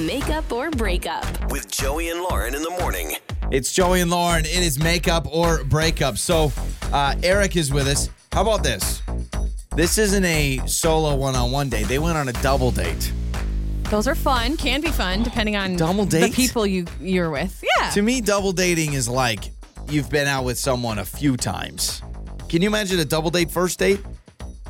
Makeup or breakup. with Joey and Lauren in the morning. It's Joey and Lauren. It is makeup or breakup. So, uh, Eric is with us. How about this? This isn't a solo one on one date. They went on a double date. Those are fun. Can be fun depending on Double the date? people you you're with. Yeah. To me, double dating is like you've been out with someone a few times. Can you imagine a double date first date?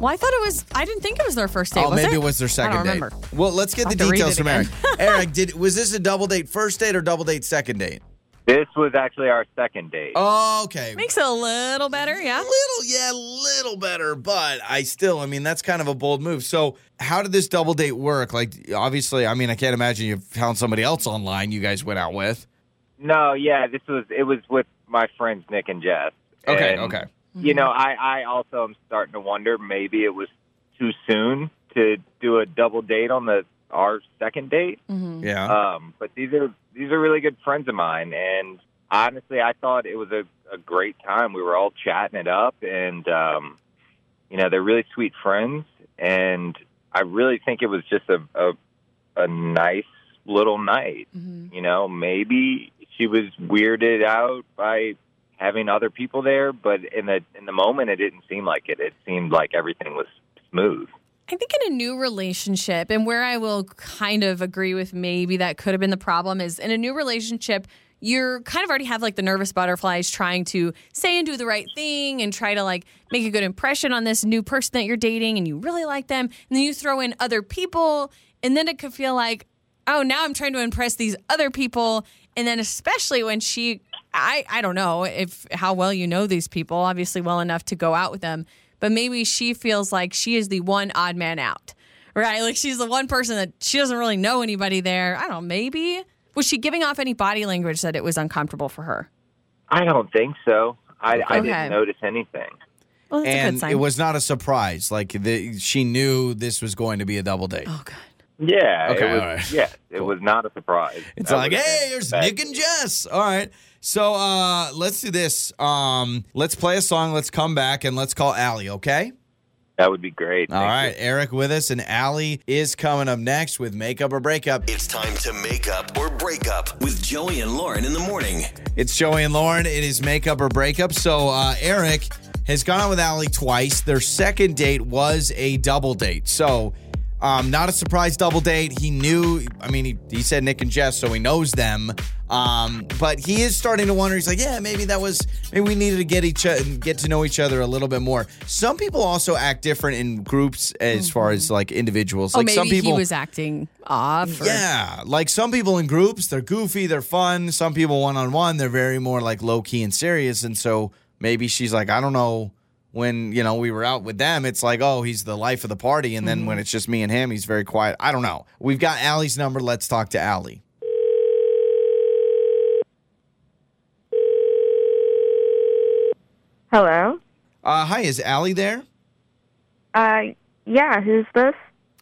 Well, I thought it was. I didn't think it was their first date. oh, was maybe it? it was their second I don't date. remember. Well, let's get I'll the have to read details from Eric. Eric, did was this a double date first date or double date second date? This was actually our second date. Oh, okay. Makes it a little better. Yeah. little, yeah, little better, but I still, I mean, that's kind of a bold move. So, how did this double date work? Like, obviously, I mean, I can't imagine you found somebody else online you guys went out with. No, yeah, this was it was with my friends Nick and Jess. Okay, And, okay. You know, I I also am starting to wonder maybe it was too soon to do a double date on the our second date. Mhm. Yeah. Um, but these are these are really good friends of mine, and honestly, I thought it was a, a great time. We were all chatting it up, and um, you know, they're really sweet friends, and I really think it was just a a, a nice little night. Mhm. You know, maybe she was weirded out by having other people there, but in the in the moment, it didn't seem like it. It seemed like everything was smooth. I think in a new relationship, and where I will kind of agree with maybe that could have been the problem is in a new relationship, you're kind of already have like the nervous butterflies trying to say and do the right thing and try to like make a good impression on this new person that you're dating and you really like them. And then you throw in other people, and then it could feel like, oh, now I'm trying to impress these other people. And then especially when she I I don't know if how well you know these people, obviously well enough to go out with them, but maybe she feels like she is the one odd man out. Right? Like she's the one person that she doesn't really know anybody there. I don't know, maybe was she giving off any body language that it was uncomfortable for her? I don't think so. I, I didn't notice anything. Well, that's a good and sign. it was not a surprise. Like, the, she knew this was going to be a double date. oh god. Yeah, Okay, it was. all right. Yeah, it was not a surprise. It's That like, hey, been here's bad. Nick and Jess. All right. So uh let's do this. Um, let's play a song, let's come back, and let's call Allie, okay? That would be great. All Thank right, you. Eric with us, and Allie is coming up next with Makeup or Breakup. It's time to make up or break up with Joey and Lauren in the morning. It's Joey and Lauren. It is Makeup or Breakup. So uh Eric has gone out with Allie twice. Their second date was a double date. So um, not a surprise double date. He knew, I mean, he, he said Nick and Jess, so he knows them. Um, but he is starting to wonder. He's like, yeah, maybe that was, maybe we needed to get each other, get to know each other a little bit more. Some people also act different in groups as far as like individuals. Oh, Like maybe some people, he was acting off. Or, yeah, like some people in groups, they're goofy, they're fun. Some people one on one, they're very more like low key and serious. And so maybe she's like, I don't know. When you know we were out with them, it's like, oh, he's the life of the party, and then when it's just me and him, he's very quiet. I don't know. We've got Allie's number. Let's talk to Allie. Hello. Uh, hi, is Allie there? Uh, yeah. Who's this?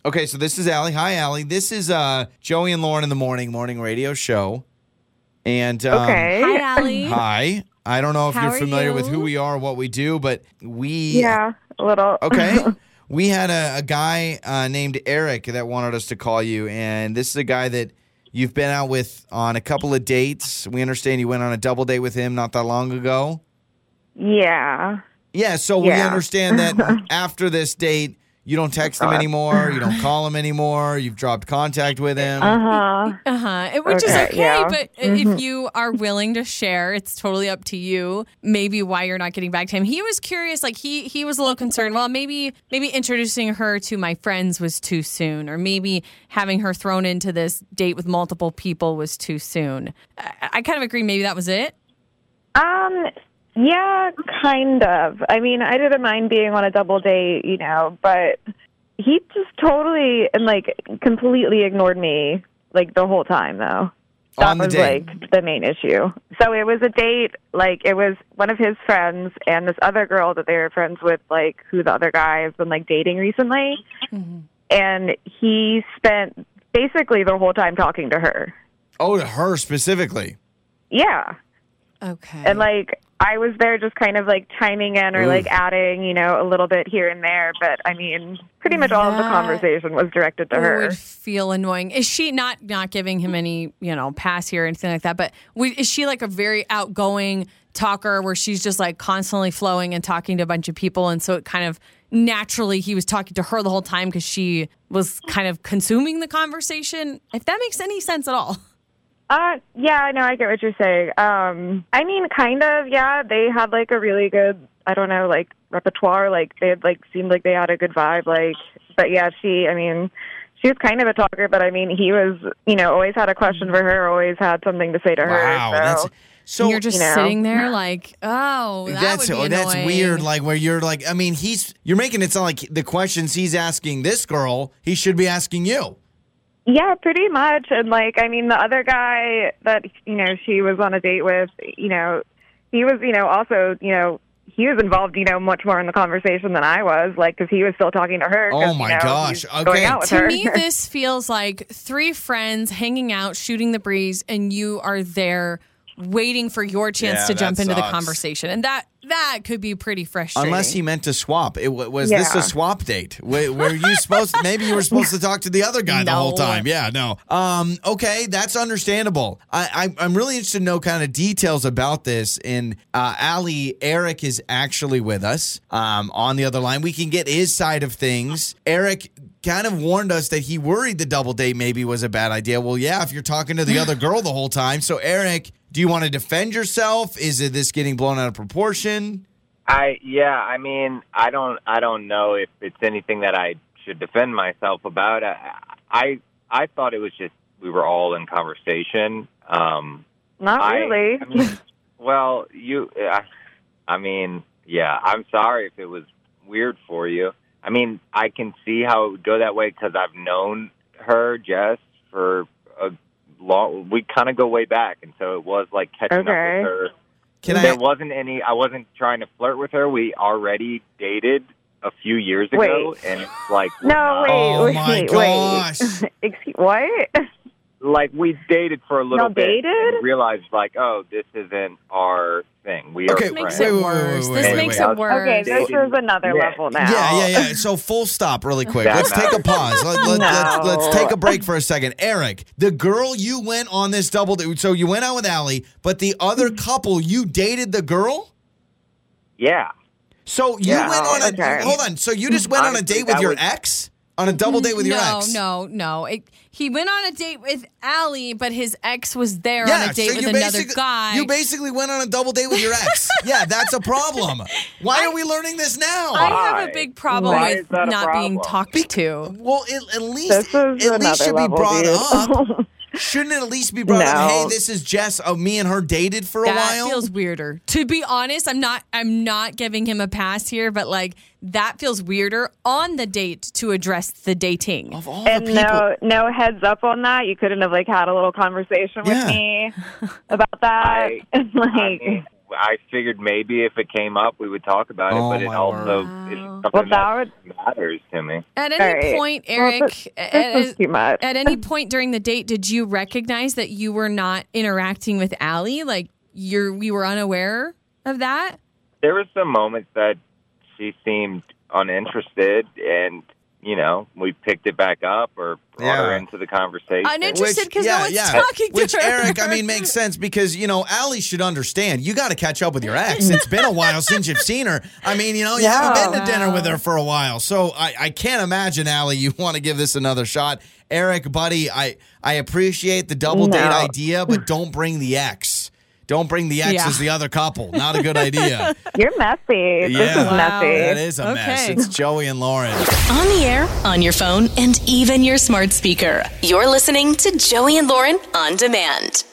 Okay, so this is Allie. Hi, Allie. This is uh, Joey and Lauren in the morning morning radio show. And um, Okay. Hi, Allie. Hi. I don't know if How you're are familiar with who we are, what we do, but we Yeah, a little. Okay. we had a, a guy uh, named Eric that wanted us to call you, and this is a guy that you've been out with on a couple of dates. We understand you went on a double date with him not that long ago. yeah. Yeah, so we understand that after this date, you don't text him anymore, you don't call him anymore, you've dropped contact with him. Uh huh. Uh huh. Which is Okay, okay, yeah. but if you are willing to share, it's totally up to you. Maybe why you're not getting back to him. He was curious, like he he was a little concerned. Well, maybe maybe introducing her to my friends was too soon, or maybe having her thrown into this date with multiple people was too soon. I, I kind of agree. Maybe that was it. Um. Yeah, kind of. I mean, I didn't mind being on a double date, you know, but he just totally and like completely ignored me like the whole time, though. That On the was date. like the main issue. So it was a date, like it was one of his friends and this other girl that they were friends with, like who the other guy has been like dating recently. Mm-hmm. And he spent basically the whole time talking to her. Oh, to her specifically. Yeah. Okay. And like I was there just kind of like chiming in or like adding, you know, a little bit here and there. But I mean, pretty much all of the conversation was directed to her. would feel annoying. Is she not not giving him any, you know, pass here or anything like that? But we, is she like a very outgoing talker where she's just like constantly flowing and talking to a bunch of people, and so it kind of naturally he was talking to her the whole time because she was kind of consuming the conversation. If that makes any sense at all. Uh, yeah, I know. I get what you're saying. Um, I mean, kind of. Yeah, they had like a really good. I don't know, like repertoire. Like they had like seemed like they had a good vibe. Like, but yeah, she. I mean, she was kind of a talker, but I mean, he was. You know, always had a question for her. Always had something to say to her. Wow, so. that's so. And you're just you know. sitting there like, oh, that that's would be oh, that's annoying. weird. Like where you're like, I mean, he's you're making it sound like the questions he's asking this girl, he should be asking you. Yeah, pretty much. And like, I mean, the other guy that you know she was on a date with, you know, he was, you know, also, you know, he was involved, you know, much more in the conversation than I was, like, because he was still talking to her. Oh, my you know, gosh. Okay. going out with To her. me, this feels like three friends hanging out, shooting the breeze, and you are there waiting for your chance Yeah, to jump that into the conversation, and that that could be pretty frustrating. Unless he meant to swap. It wa- was this a swap date? Were, were you supposed? maybe you were supposed to talk to the other guy the whole time. Yeah, no. Um. Okay, that's understandable. I, I I'm really interested to know kind of details about this. And uh, Allie Eric is actually with us. Um, on the other line, we can get his side of things. Eric kind of warned us that he worried the double date maybe was a bad idea. Well, yeah, if you're talking to the other girl the whole time. So Eric, do you want to defend yourself? Is it this getting blown out of proportion? I yeah, I mean, I don't I don't know if it's anything that I should defend myself about. I I, I thought it was just we were all in conversation. Um Not I- really. I, mean, well, you I, I mean, yeah, I'm sorry if it was weird for you. I mean, I can see how it would go that way cuz I've known her Jess for a long we kind of go way back and so it was like catching Okay. up with her Can there I? wasn't any. I wasn't trying to flirt with her. We already dated a few years ago, Wait. and it's like no, wait, Oh, wait, my wait. gosh. Excuse, what? Like we dated for a little Y'all bit, dated? and realized like, oh, this isn't our thing. We Okay, are makes friends. it worse. this wait, makes wait. it worse. Okay, this Dating. is another Yeah. level now. Yeah, yeah, yeah. So full stop really quick. That Let's take a pause. Let, let, let's, let's take a break for a second. Eric, the girl you went on this double date, so you went out with Allie, but the other mm-hmm. couple, you dated the girl? Yeah, So you Yeah, went on a, okay. hold on. So you just went on a Honestly, date with that your was- ex? On a double date with your no, ex? no, no. It, he went on a date with Allie, but his ex was there Yeah, on a date so with you another guy. You basically went on a double date with your ex. yeah, that's a problem. Why are we learning this now? I have a big problem Why with is that a not being problem? talked to. well, it, at least This is at least another should be brought dude. up. Shouldn't it at least be brought up? Hey, this is Jess. Oh, me and her dated for a while. That feels weirder. To be honest, I'm not I'm not giving him a pass here, but like that feels weirder on the date to address the dating. of all and people. no, no heads up on that. You couldn't have like had a little conversation Yeah. with me about that. I- like, I mean, I figured maybe if it came up, we would talk about Oh, it. But it also word. is something Well, that, that matters to me. At any All right. point, Well, Eric, this- at, this is too much. at any point during the date, did you recognize that you were not interacting with Allie? Like you're we were unaware of that? There were some moments that she seemed uninterested, and you know, we picked it back up or brought her into the conversation. Uninterested because no one's talking to Which her. Eric, I mean, makes sense because you know Allie should understand. You got to catch up with your ex. It's been a while since you've seen her. I mean, you know, you haven't been to dinner with her for a while, so I, I can't imagine Allie. You want to give this another shot, Eric, buddy. I I appreciate the double date idea, but don't bring the ex. Don't bring the ex Yeah. as the other couple. Not a good idea. You're messy. This Yeah. is Wow. messy. That is a mess. It's Joey and Lauren. On the air, on your phone, and even your smart speaker. You're listening to Joey and Lauren on demand.